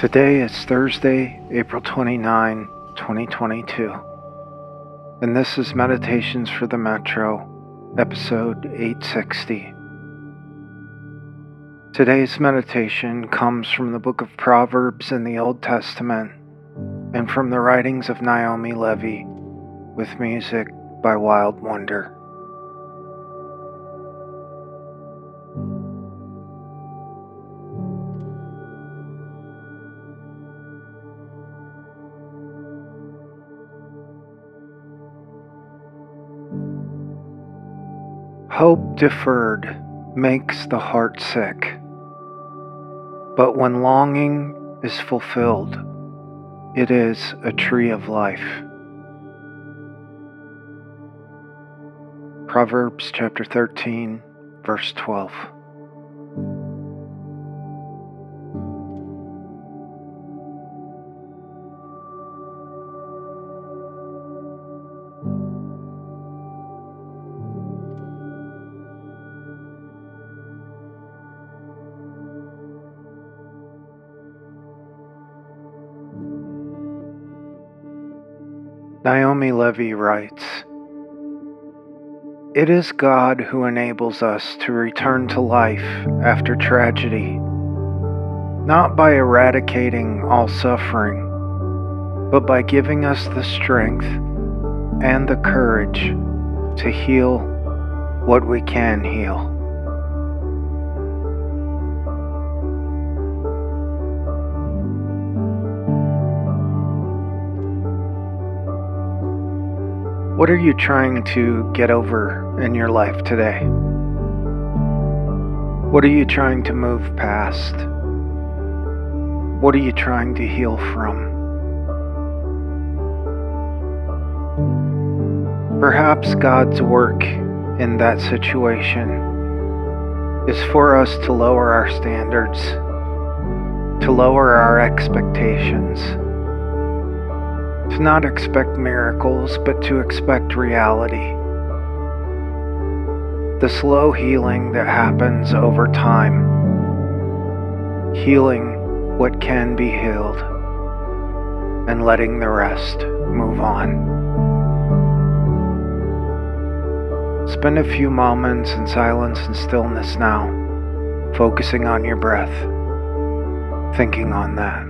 Today is Thursday, April 29, 2022, and this is Meditations for the Metro, episode 860. Today's meditation comes from the book of Proverbs in the Old Testament and from the writings of Naomi Levy with music by Wild Wonder. Hope deferred makes the heart sick, but when longing is fulfilled, it is a tree of life. Proverbs chapter 13, verse 12. Naomi Levy writes It is God who enables us to return to life after tragedy, not by eradicating all suffering, but by giving us the strength and the courage to heal what we can heal. What are you trying to get over in your life today? What are you trying to move past? What are you trying to heal from? Perhaps God's work in that situation is for us to lower our standards, to lower our expectations to not expect miracles, but to expect reality. The slow healing that happens over time, healing what can be healed, and letting the rest move on. Spend a few moments in silence and stillness now, focusing on your breath, thinking on that.